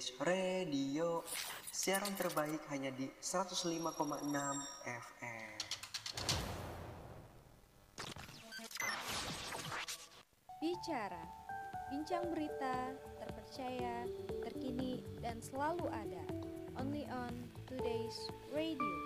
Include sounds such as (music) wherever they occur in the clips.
Today's Radio. Siaran terbaik hanya di 105,6 FM Bicara Bincang berita terpercaya, terkini, dan selalu ada. Only on Today's Radio.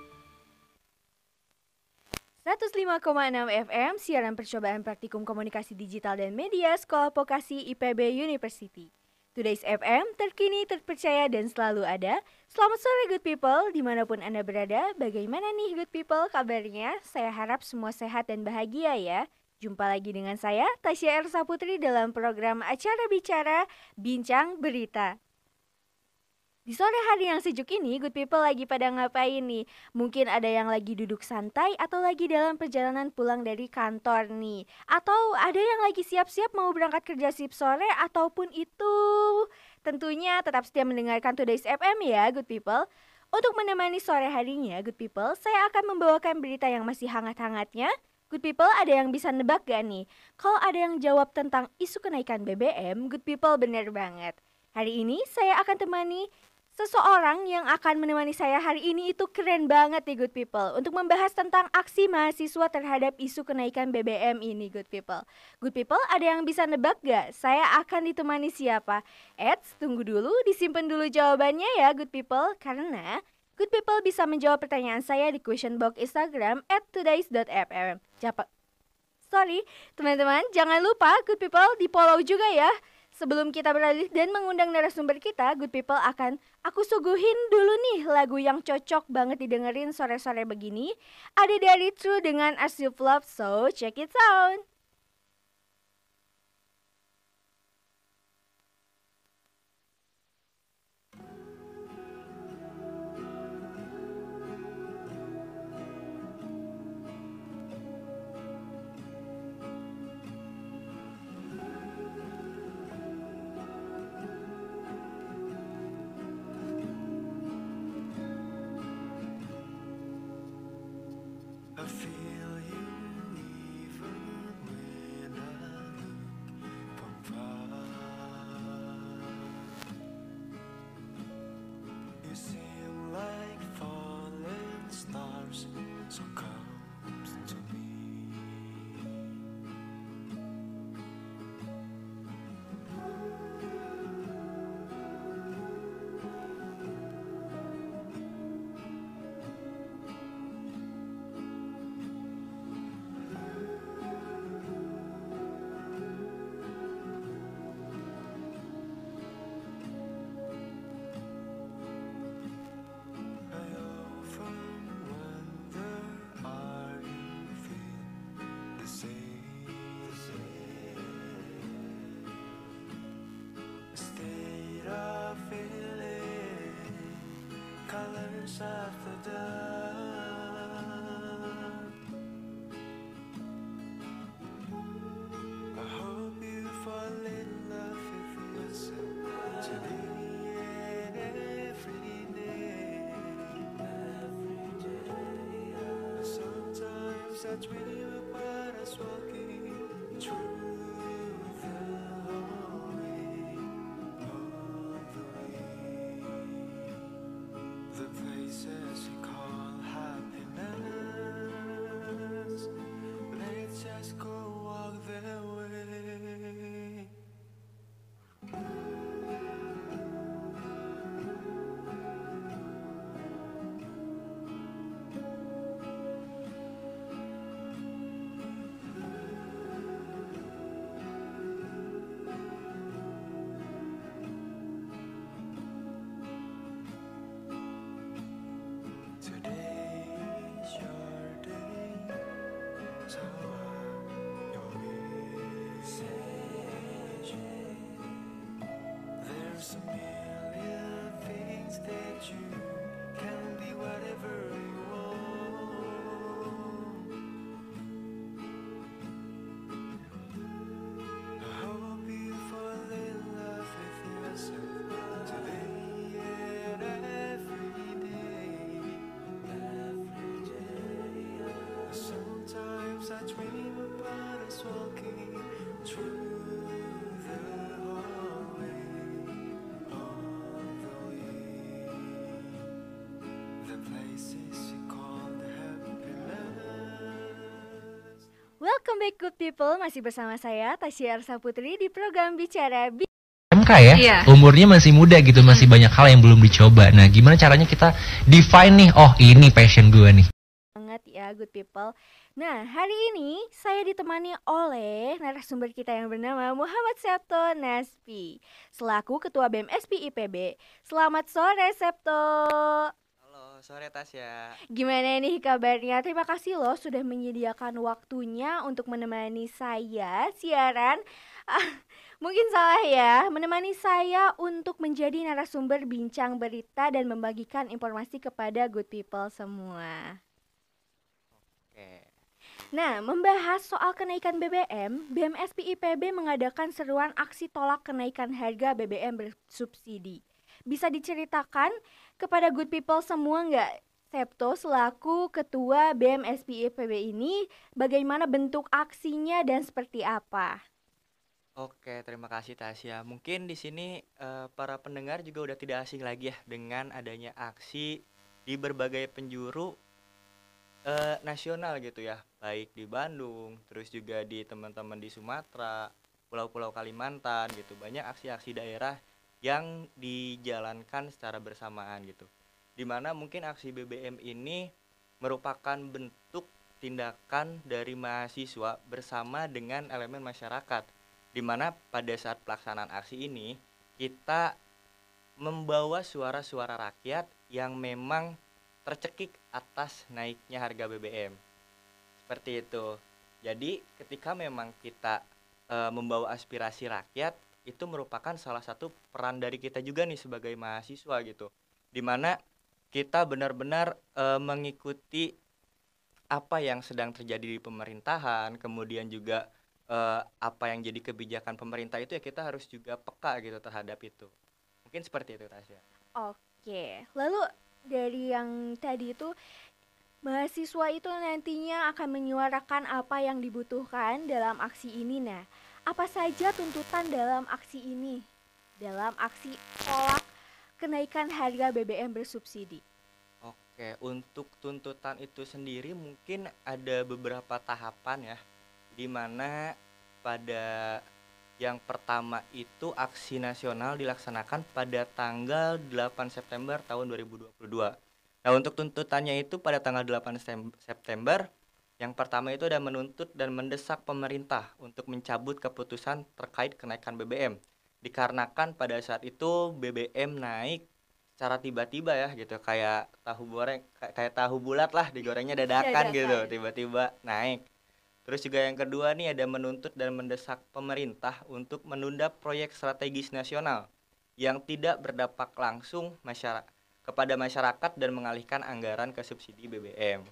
105,6 FM, siaran percobaan praktikum komunikasi digital dan media Sekolah Vokasi IPB University. Today's FM, terkini, terpercaya, dan selalu ada. Selamat sore good people, di mana pun Anda berada. Bagaimana nih good people kabarnya? Saya harap semua sehat dan bahagia ya. Jumpa lagi dengan saya, Tasya Ersa Putri dalam program acara bicara Bincang Berita. Di sore hari yang sejuk ini, good people lagi pada ngapain nih? Mungkin ada yang lagi duduk santai atau lagi dalam perjalanan pulang dari kantor nih. Atau ada yang lagi siap-siap mau berangkat kerja sip sore ataupun itu. Tentunya tetap setia mendengarkan Today's FM ya, good people. Untuk menemani sore harinya, good people, saya akan membawakan berita yang masih hangat-hangatnya. Good people, ada yang bisa nebak gak nih? Kalau ada yang jawab tentang isu kenaikan BBM, good people bener banget. Hari ini saya akan temani Seseorang yang akan menemani saya hari ini itu keren banget nih good people. Untuk membahas tentang aksi mahasiswa terhadap isu kenaikan BBM ini good people. Good people ada yang bisa nebak gak? Saya akan ditemani siapa? Eits, tunggu dulu, disimpan dulu jawabannya ya good people. Karena good people bisa menjawab pertanyaan saya di question box Instagram at todays.fm Sorry, teman-teman jangan lupa good people di follow juga ya Sebelum kita beralih dan mengundang narasumber kita, good people akan aku suguhin dulu nih lagu yang cocok banget didengerin sore-sore begini. Ada dari True dengan As You Love, so check it out. touch with you, but I swallow. There's a million things that you Welcome back good people, masih bersama saya Tasya Arsa Putri di program Bicara Bi MK ya, Iya. umurnya masih muda gitu, masih banyak hal yang belum dicoba. Nah, gimana caranya kita define nih, oh ini passion gue nih. banget ya good people. Nah, hari ini saya ditemani oleh narasumber kita yang bernama Muhammad Septo Naspi selaku Ketua BEM SPI IPB. Selamat sore Septo. Sore Tasya. Gimana nih kabarnya? Terima kasih loh sudah menyediakan waktunya untuk menemani saya siaran. Ah, mungkin salah ya, menemani saya untuk menjadi narasumber bincang berita dan membagikan informasi kepada good people semua. Oke. Nah, membahas soal kenaikan BBM, BMSP IPB mengadakan seruan aksi tolak kenaikan harga BBM bersubsidi. Bisa diceritakan kepada good people semua nggak, Septo selaku ketua BMSP IPB ini, bagaimana bentuk aksinya dan seperti apa? Oke, terima kasih Tasya. Mungkin di sini eh, para pendengar juga udah tidak asing lagi ya dengan adanya aksi di berbagai penjuru eh, nasional gitu ya, baik di Bandung, terus juga di teman-teman di Sumatera, Pulau-Pulau Kalimantan gitu. Banyak aksi-aksi daerah yang dijalankan secara bersamaan gitu. Di mana mungkin aksi BBM ini merupakan bentuk tindakan dari mahasiswa bersama dengan elemen masyarakat di mana pada saat pelaksanaan aksi ini kita membawa suara-suara rakyat yang memang tercekik atas naiknya harga BBM. Seperti itu. Jadi ketika memang kita e, membawa aspirasi rakyat itu merupakan salah satu peran dari kita juga nih sebagai mahasiswa gitu. Di mana kita benar-benar e, mengikuti apa yang sedang terjadi di pemerintahan, kemudian juga eh, apa yang jadi kebijakan pemerintah itu ya kita harus juga peka gitu terhadap itu. Mungkin seperti itu Tasya. Oke, lalu dari yang tadi itu mahasiswa itu nantinya akan menyuarakan apa yang dibutuhkan dalam aksi ini. Nah, apa saja tuntutan dalam aksi ini? Dalam aksi tolak kenaikan harga BBM bersubsidi. Oke, untuk tuntutan itu sendiri mungkin ada beberapa tahapan ya, di mana pada yang pertama itu aksi nasional dilaksanakan pada tanggal 8 September tahun 2022. Nah, untuk tuntutannya itu pada tanggal 8 Sem- September, yang pertama itu ada menuntut dan mendesak pemerintah untuk mencabut keputusan terkait kenaikan BBM. Dikarenakan pada saat itu BBM naik secara tiba-tiba ya gitu kayak tahu goreng kayak, tahu bulat lah digorengnya dadakan gitu Dadakan. tiba-tiba naik terus juga yang kedua nih ada menuntut dan mendesak pemerintah untuk menunda proyek strategis nasional yang tidak berdampak langsung masyarakat kepada masyarakat dan mengalihkan anggaran ke subsidi BBM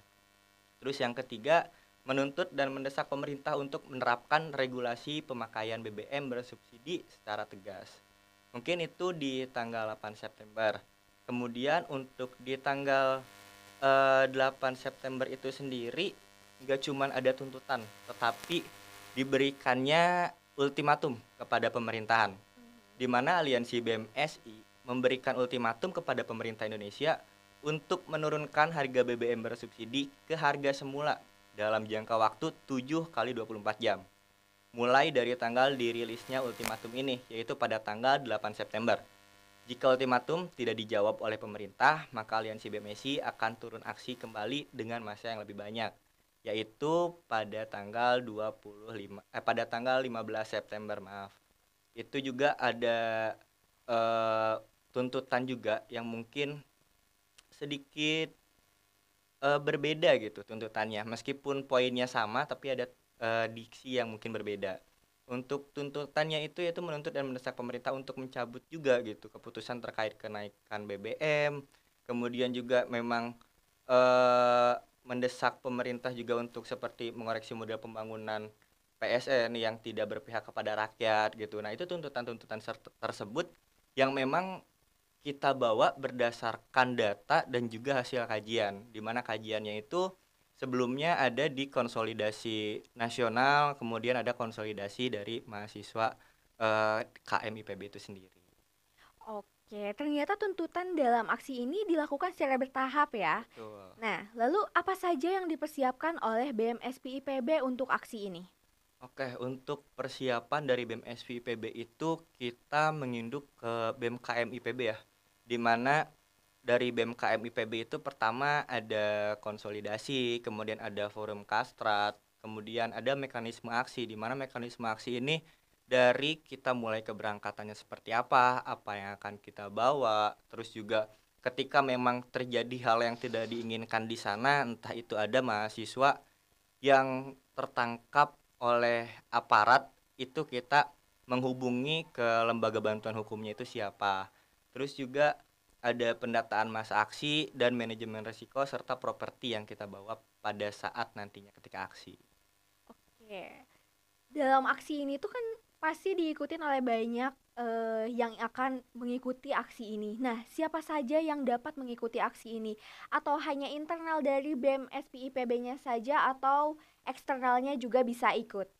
terus yang ketiga menuntut dan mendesak pemerintah untuk menerapkan regulasi pemakaian BBM bersubsidi secara tegas Mungkin itu di tanggal 8 September. Kemudian untuk di tanggal eh, 8 September itu sendiri nggak cuman ada tuntutan, tetapi diberikannya ultimatum kepada pemerintahan. Di mana Aliansi BMSI memberikan ultimatum kepada pemerintah Indonesia untuk menurunkan harga BBM bersubsidi ke harga semula dalam jangka waktu 7 kali 24 jam mulai dari tanggal dirilisnya ultimatum ini, yaitu pada tanggal 8 September. Jika ultimatum tidak dijawab oleh pemerintah, maka Aliansi BMSI akan turun aksi kembali dengan masa yang lebih banyak, yaitu pada tanggal 25 eh pada tanggal 15 September, maaf. Itu juga ada eh, tuntutan juga yang mungkin sedikit eh, berbeda gitu tuntutannya. Meskipun poinnya sama tapi ada eh, diksi yang mungkin berbeda. Untuk tuntutannya itu yaitu menuntut dan mendesak pemerintah untuk mencabut juga gitu keputusan terkait kenaikan BBM. Kemudian juga memang eh, mendesak pemerintah juga untuk seperti mengoreksi model pembangunan PSN yang tidak berpihak kepada rakyat gitu. Nah, itu tuntutan-tuntutan tersebut yang memang kita bawa berdasarkan data dan juga hasil kajian. Di mana kajiannya itu sebelumnya ada di konsolidasi nasional, kemudian ada konsolidasi dari mahasiswa eh, KM IPB itu sendiri. Oke, ternyata tuntutan dalam aksi ini dilakukan secara bertahap ya. Betul. Nah, lalu apa saja yang dipersiapkan oleh BMSP IPB untuk aksi ini? Oke, untuk persiapan dari BEM SVIPB itu kita menginduk ke BEM KM IPB ya. Di mana dari BEM KM IPB itu pertama ada konsolidasi, kemudian ada forum kastrat, kemudian ada mekanisme aksi di mana mekanisme aksi ini dari kita mulai keberangkatannya seperti apa, apa yang akan kita bawa, terus juga ketika memang terjadi hal yang tidak diinginkan di sana, entah itu ada mahasiswa yang tertangkap oleh aparat itu kita menghubungi ke lembaga bantuan hukumnya itu siapa. Terus juga ada pendataan masa aksi dan manajemen risiko serta properti yang kita bawa pada saat nantinya ketika aksi. Oke. Dalam aksi ini tuh kan pasti diikutin oleh banyak eh, yang akan mengikuti aksi ini. Nah, siapa saja yang dapat mengikuti aksi ini? Atau hanya internal dari BEM SPIPB-nya saja atau eksternalnya juga bisa ikut?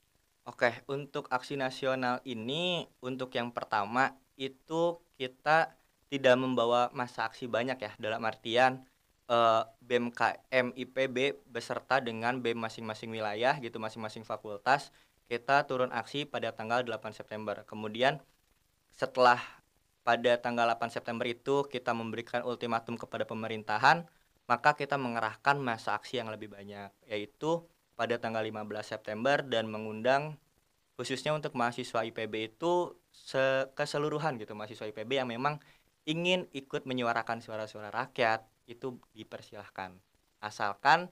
Oke, untuk aksi nasional ini untuk yang pertama itu kita tidak membawa masa aksi banyak ya dalam artian eh, BMKM IPB beserta dengan BEM masing-masing wilayah gitu masing-masing fakultas kita turun aksi pada tanggal 8 September. Kemudian setelah pada tanggal 8 September itu kita memberikan ultimatum kepada pemerintahan, maka kita mengerahkan masa aksi yang lebih banyak yaitu pada tanggal 15 September dan mengundang khususnya untuk mahasiswa IPB itu se- keseluruhan gitu mahasiswa IPB yang memang ingin ikut menyuarakan suara-suara rakyat itu dipersilahkan. Asalkan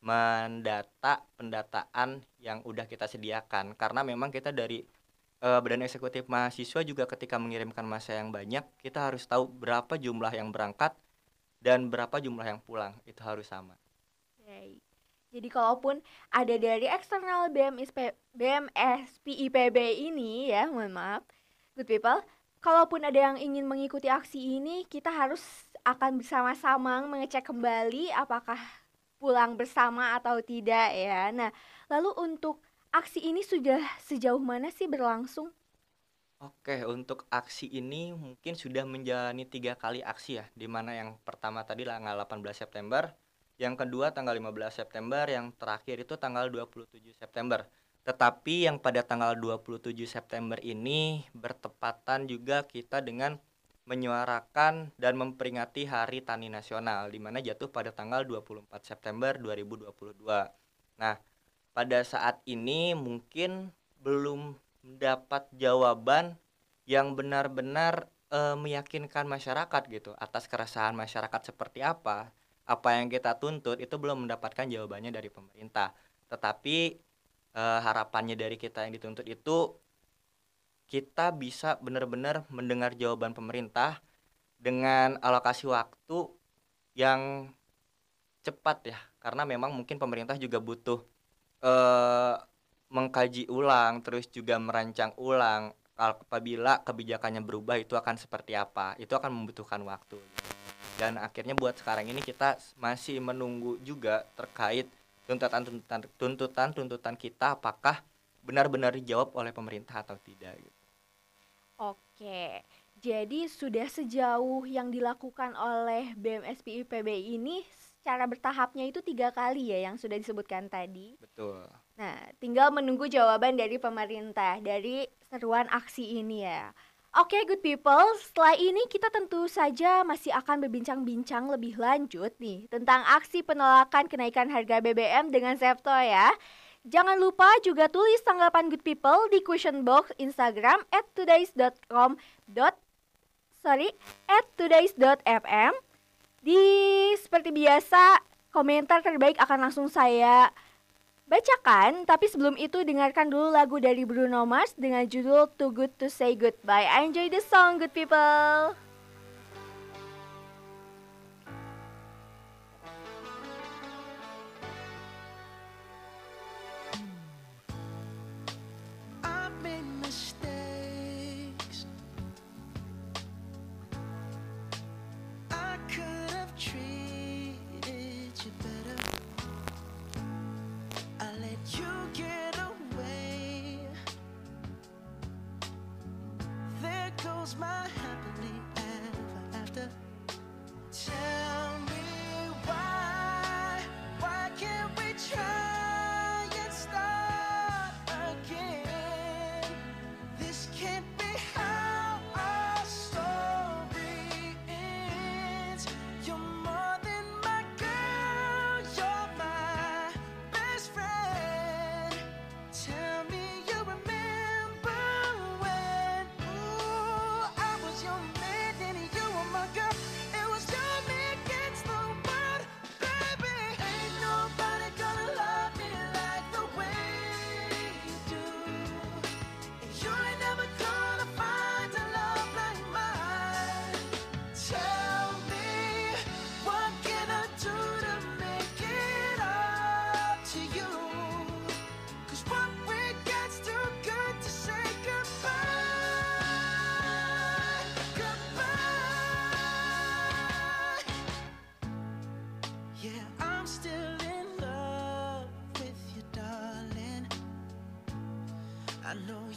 mendata pendataan yang udah kita sediakan. Karena memang kita dari eh, Badan Eksekutif Mahasiswa juga ketika mengirimkan masa yang banyak kita harus tahu berapa jumlah yang berangkat dan berapa jumlah yang pulang. Itu harus sama. Baik. Jadi kalaupun ada dari eksternal BMSP, BMSPIPB ini ya, mohon maaf, good people, kalaupun ada yang ingin mengikuti aksi ini, kita harus akan bersama-sama mengecek kembali apakah pulang bersama atau tidak ya. Nah, lalu untuk aksi ini sudah sejauh mana sih berlangsung? Oke, untuk aksi ini mungkin sudah menjalani tiga kali aksi ya, di mana yang pertama tadi tanggal 18 September, yang kedua tanggal 15 September, yang terakhir itu tanggal 27 September. Tetapi yang pada tanggal 27 September ini bertepatan juga kita dengan menyuarakan dan memperingati Hari Tani Nasional, di mana jatuh pada tanggal 24 September 2022. Nah, pada saat ini mungkin belum mendapat jawaban yang benar-benar eh, meyakinkan masyarakat gitu atas keresahan masyarakat seperti apa apa yang kita tuntut itu belum mendapatkan jawabannya dari pemerintah tetapi eh, harapannya dari kita yang dituntut itu kita bisa benar-benar mendengar jawaban pemerintah dengan alokasi waktu yang cepat ya. Karena memang mungkin pemerintah juga butuh eh mengkaji ulang terus juga merancang ulang apabila kebijakannya berubah itu akan seperti apa. Itu akan membutuhkan waktu. Dan akhirnya buat sekarang ini kita masih menunggu juga terkait tuntutan-tuntutan tuntutan-tuntutan kita apakah benar-benar dijawab oleh pemerintah atau tidak gitu. Oke, jadi sudah sejauh yang dilakukan oleh BMSP IPB ini secara bertahapnya itu tiga kali ya yang sudah disebutkan tadi. Betul. Nah, tinggal menunggu jawaban dari pemerintah dari seruan aksi ini ya. Oke, good people. Setelah ini kita tentu saja masih akan berbincang-bincang lebih lanjut nih tentang aksi penolakan kenaikan harga BBM dengan Septo ya. Jangan lupa juga tulis tanggapan good people di question box Instagram at todays.com sorry at todays.fm di seperti biasa komentar terbaik akan langsung saya bacakan tapi sebelum itu dengarkan dulu lagu dari Bruno Mars dengan judul Too Good to Say Goodbye. Enjoy the song good people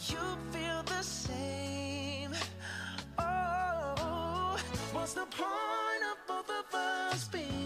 you feel the same. Oh, what's the point of both of us being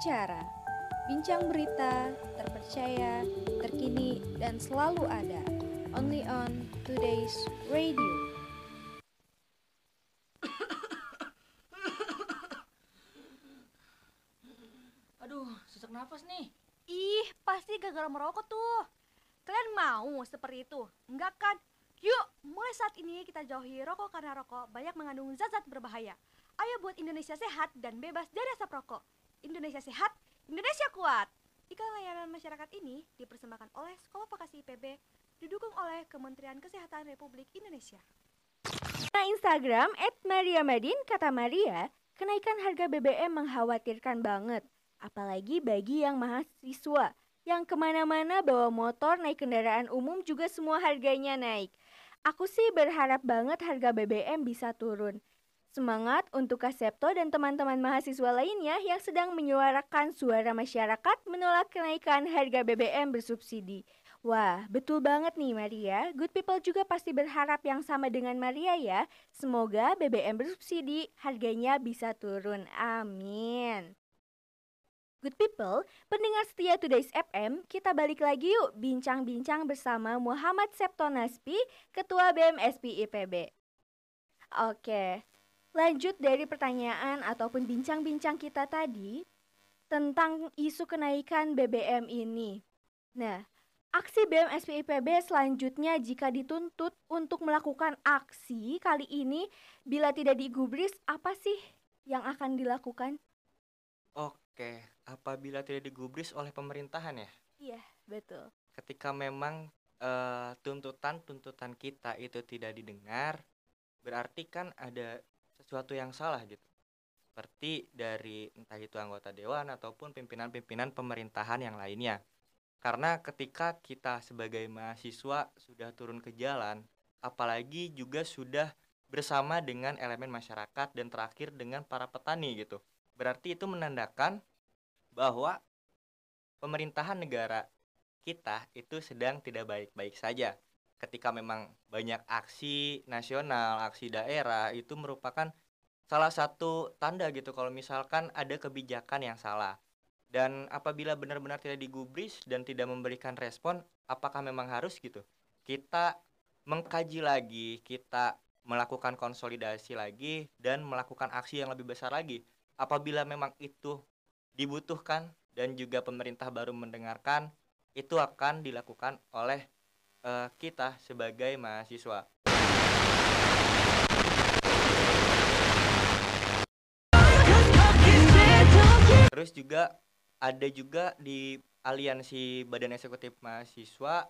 Bicara, bincang berita, terpercaya, terkini, dan selalu ada. Only on Today's Radio. Aduh, sesak nafas nih. Ih, pasti gara-gara merokok tuh. Kalian mau seperti itu? Enggak kan? Yuk, mulai saat ini kita jauhi rokok karena rokok banyak mengandung zat-zat berbahaya. Ayo buat Indonesia sehat dan bebas dari asap rokok. Indonesia sehat, Indonesia kuat. Iklan layanan masyarakat ini dipersembahkan oleh Sekolah Vokasi IPB, didukung oleh Kementerian Kesehatan Republik Indonesia. Nah Instagram @mariamadin kata Maria, kenaikan harga BBM mengkhawatirkan banget. Apalagi bagi yang mahasiswa yang ke mana-mana bawa motor naik kendaraan umum juga semua harganya naik. Aku sih berharap banget harga BBM bisa turun. Semangat untuk Kasepto dan teman-teman mahasiswa lainnya yang sedang menyuarakan suara masyarakat menolak kenaikan harga BBM bersubsidi. Wah, betul banget nih Maria. Good people juga pasti berharap yang sama dengan Maria ya. Semoga BBM bersubsidi harganya bisa turun. Amin. Good people, pendengar setia Today's FM, kita balik lagi yuk bincang-bincang bersama Muhammad Septo Naspi, Ketua BMSP IPB. Oke, lanjut dari pertanyaan ataupun bincang-bincang kita tadi tentang isu kenaikan BBM ini. Nah, aksi BMSP IPB selanjutnya jika dituntut untuk melakukan aksi kali ini bila tidak digubris, apa sih yang akan dilakukan? Oke, apabila tidak digubris oleh pemerintahan ya, Iya, betul. ketika memang eh, tuntutan-tuntutan kita itu tidak didengar, berarti kan ada sesuatu yang salah gitu. Seperti dari entah itu anggota dewan ataupun pimpinan-pimpinan pemerintahan yang lainnya. Karena ketika kita sebagai mahasiswa sudah turun ke jalan, apalagi juga sudah bersama dengan elemen masyarakat dan terakhir dengan para petani gitu. Berarti itu menandakan bahwa pemerintahan negara kita itu sedang tidak baik-baik saja. Ketika memang banyak aksi nasional, aksi daerah itu merupakan salah satu tanda gitu kalau misalkan ada kebijakan yang salah. Dan apabila benar-benar tidak digubris dan tidak memberikan respon, apakah memang harus gitu? Kita mengkaji lagi, kita melakukan konsolidasi lagi dan melakukan aksi yang lebih besar lagi. Apabila memang itu dibutuhkan dan juga pemerintah baru mendengarkan, itu akan dilakukan oleh eh, kita sebagai mahasiswa. Terus juga ada juga di aliansi Badan Eksekutif Mahasiswa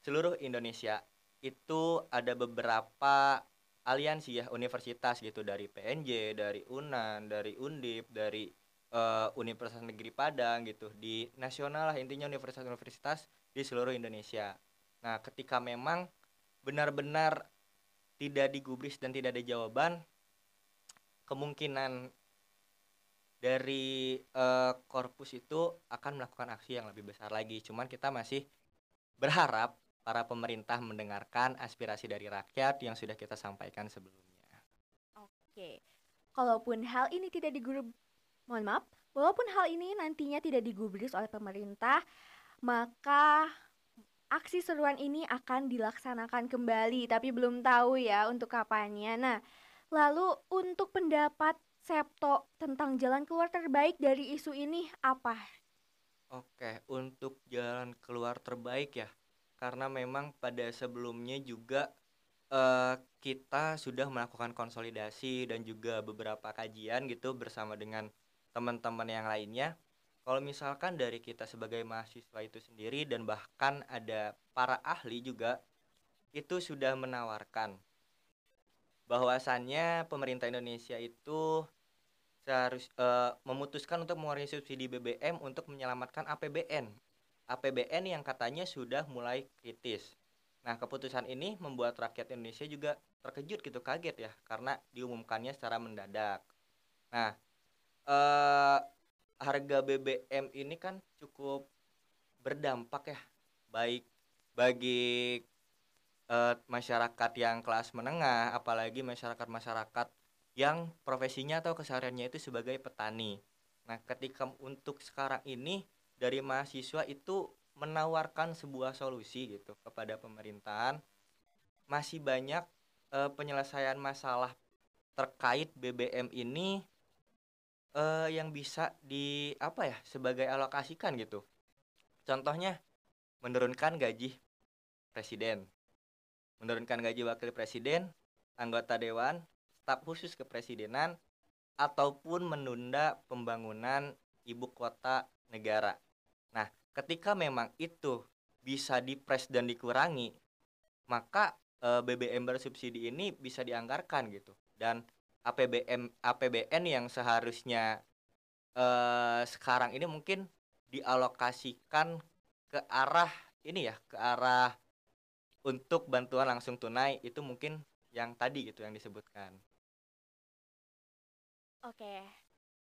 seluruh Indonesia. Itu ada beberapa aliansi ya universitas gitu. Dari PNJ, dari UNAN, dari Undip, dari eh, Universitas Negeri Padang gitu. Di nasional lah intinya universitas-universitas di seluruh Indonesia. Nah, ketika memang benar-benar tidak digubris dan tidak ada jawaban, kemungkinan dari eh, korpus itu akan melakukan aksi yang lebih besar lagi. Cuman kita masih berharap para pemerintah mendengarkan aspirasi dari rakyat yang sudah kita sampaikan sebelumnya. Oke. Kalaupun hal ini tidak digubris, mohon maaf, walaupun hal ini nantinya tidak digubris oleh pemerintah, maka aksi seruan ini akan dilaksanakan kembali, tapi belum tahu ya untuk kapannya. Nah, lalu untuk pendapat Septo tentang jalan keluar terbaik dari isu ini apa? Oke, untuk jalan keluar terbaik ya, karena memang pada sebelumnya juga eh, kita sudah melakukan konsolidasi dan juga beberapa kajian gitu bersama dengan teman-teman yang lainnya. Kalau misalkan dari kita sebagai mahasiswa itu sendiri dan bahkan ada para ahli juga itu sudah menawarkan bahwasannya pemerintah Indonesia itu seharus eh, memutuskan untuk mengurangi subsidi BBM untuk menyelamatkan APBN. APBN yang katanya sudah mulai kritis. Nah, keputusan ini membuat rakyat Indonesia juga terkejut gitu, kaget ya, karena diumumkannya secara mendadak. Nah, eh harga BBM ini kan cukup berdampak ya, baik bagi eh, masyarakat yang kelas menengah, apalagi masyarakat-masyarakat yang profesinya atau kesehariannya itu sebagai petani. Nah, ketika untuk sekarang ini dari mahasiswa itu menawarkan sebuah solusi gitu kepada pemerintahan, masih banyak eh, penyelesaian masalah terkait BBM ini eh, yang bisa di apa ya sebagai alokasikan gitu. Contohnya menurunkan gaji presiden, menurunkan gaji wakil presiden, anggota dewan, staf khusus kepresidenan, ataupun menunda pembangunan ibu kota negara. Nah, ketika memang itu bisa dipres dan dikurangi, maka eh, BBM bersubsidi ini bisa dianggarkan gitu. Dan APBM APBN yang seharusnya eh, sekarang ini mungkin dialokasikan ke arah ini ya, ke arah untuk bantuan langsung tunai itu mungkin yang tadi gitu yang disebutkan. Oke.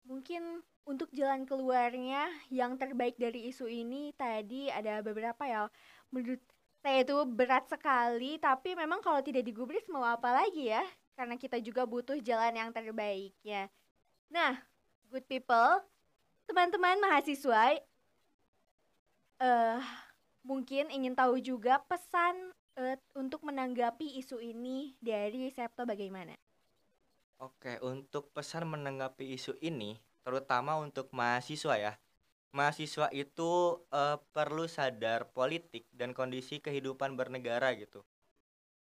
Mungkin untuk jalan keluarnya yang terbaik dari isu ini tadi ada beberapa ya. Menurut saya itu berat sekali, tapi memang kalau tidak digubris mau apa lagi ya? Karena kita juga butuh jalan yang terbaik ya. Nah, good people, teman-teman mahasiswa, eh mungkin ingin tahu juga pesan eh, untuk menanggapi isu ini dari Septo bagaimana? Oke, untuk pesan menanggapi isu ini, terutama untuk mahasiswa ya. Mahasiswa itu eh, perlu sadar politik dan kondisi kehidupan bernegara gitu.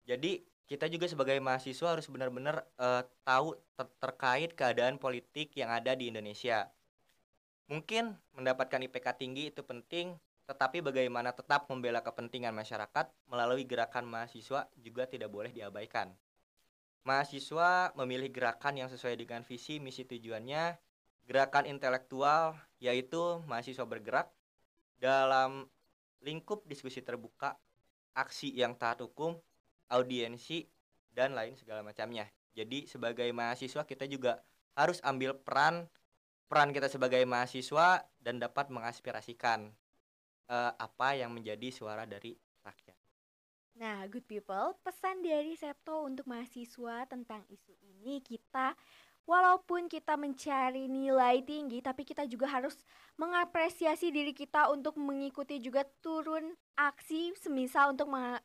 Jadi kita juga sebagai mahasiswa harus benar-benar eh, tahu ter- terkait keadaan politik yang ada di Indonesia. Mungkin mendapatkan IPK tinggi itu penting, tetapi bagaimana tetap membela kepentingan masyarakat melalui gerakan mahasiswa juga tidak boleh diabaikan. Mahasiswa memilih gerakan yang sesuai dengan visi misi tujuannya, gerakan intelektual yaitu mahasiswa bergerak dalam lingkup diskusi terbuka, aksi yang taat hukum, audiensi dan lain segala macamnya. Jadi sebagai mahasiswa kita juga harus ambil peran peran kita sebagai mahasiswa dan dapat mengaspirasikan eh, apa yang menjadi suara dari rakyat. Nah, good people, pesan dari Septo untuk mahasiswa tentang isu ini kita walaupun kita mencari nilai tinggi tapi kita juga harus mengapresiasi diri kita untuk mengikuti juga turun aksi semisal untuk mem-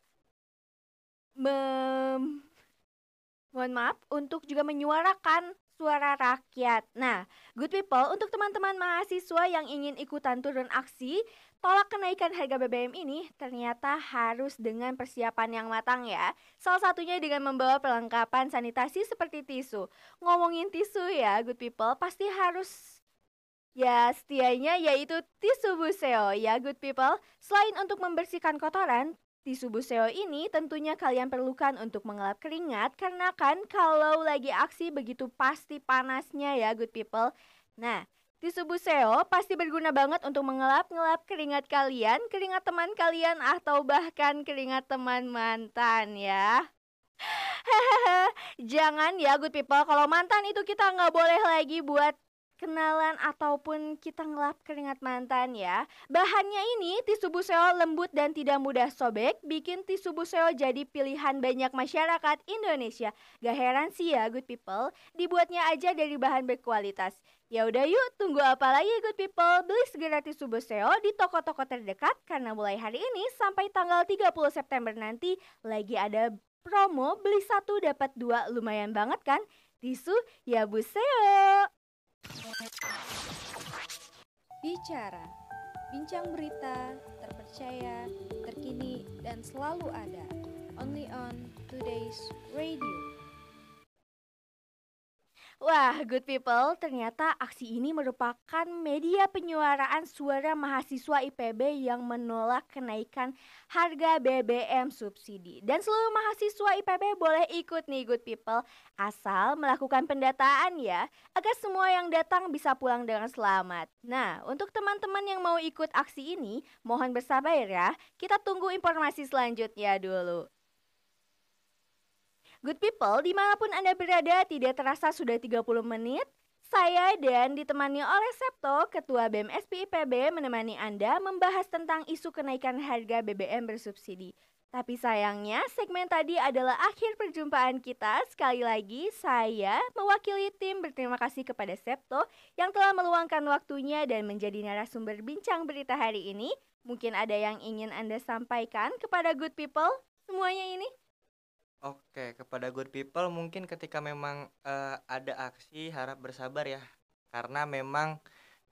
mohon maaf untuk juga menyuarakan suara rakyat. Nah, good people, untuk teman-teman mahasiswa yang ingin ikutan turun aksi, tolak kenaikan harga BBM ini ternyata harus dengan persiapan yang matang ya. Salah satunya dengan membawa perlengkapan sanitasi seperti tisu. Ngomongin tisu ya, good people, pasti harus ya setianya yaitu tisu buseo ya, good people. Selain untuk membersihkan kotoran, Tisu buseo ini tentunya kalian perlukan untuk mengelap keringat karena kan kalau lagi aksi begitu pasti panasnya ya good people. Nah, tisu buseo pasti berguna banget untuk mengelap-ngelap keringat kalian, keringat teman kalian atau bahkan keringat teman mantan ya. (laughs) Jangan ya good people, kalau mantan itu kita nggak boleh lagi buat kenalan ataupun kita ngelap keringat mantan ya. Bahannya ini tisu buseo lembut dan tidak mudah sobek, bikin tisu buseo jadi pilihan banyak masyarakat Indonesia. Gak heran sih ya good people, dibuatnya aja dari bahan berkualitas. Ya udah yuk, tunggu apa lagi good people? Beli segera tisu buseo di toko-toko terdekat karena mulai hari ini sampai tanggal 30 September nanti lagi ada promo beli satu dapat dua lumayan banget kan? Tisu ya buseo. Bicara, bincang berita, terpercaya, terkini, dan selalu ada. Only on today's radio. Wah, good people, ternyata aksi ini merupakan media penyuaraan suara mahasiswa IPB yang menolak kenaikan harga BBM subsidi. Dan seluruh mahasiswa IPB boleh ikut nih good people, asal melakukan pendataan ya, agar semua yang datang bisa pulang dengan selamat. Nah, untuk teman-teman yang mau ikut aksi ini, mohon bersabar ya, kita tunggu informasi selanjutnya dulu. Good people, di mana pun Anda berada, tidak terasa sudah 30 menit. Saya dan ditemani oleh Septo, Ketua BEM SPI IPB menemani Anda membahas tentang isu kenaikan harga BBM bersubsidi. Tapi sayangnya segmen tadi adalah akhir perjumpaan kita. Sekali lagi saya mewakili tim berterima kasih kepada Septo yang telah meluangkan waktunya dan menjadi narasumber bincang berita hari ini. Mungkin ada yang ingin Anda sampaikan kepada good people semuanya ini? Oke, kepada good people mungkin ketika memang eh, ada aksi harap bersabar ya. Karena memang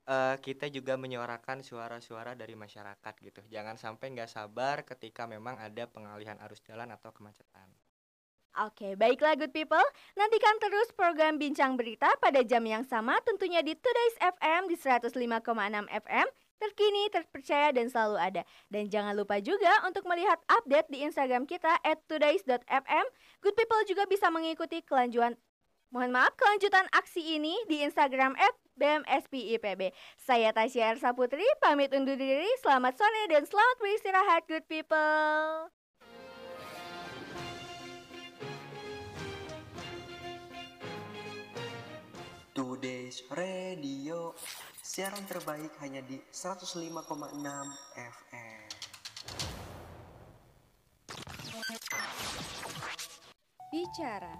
eh, kita juga menyuarakan suara-suara dari masyarakat gitu. Jangan sampai nggak sabar ketika memang ada pengalihan arus jalan atau kemacetan. Oke, baiklah good people. Nantikan terus program Bincang Berita pada jam yang sama tentunya di Today's FM di 105,6 FM terkini, terpercaya, dan selalu ada. Dan jangan lupa juga untuk melihat update di Instagram kita at todays.fm. Good people juga bisa mengikuti kelanjutan Mohon maaf kelanjutan aksi ini di Instagram at BMSPIPB. Saya Tasya Ersa Putri, pamit undur diri. Selamat sore dan selamat beristirahat good people. Today's Radio Siaran terbaik hanya di 105,6 FM Bicara,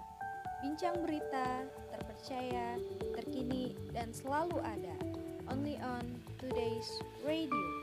bincang berita, terpercaya, terkini, dan selalu ada. Only on today's radio.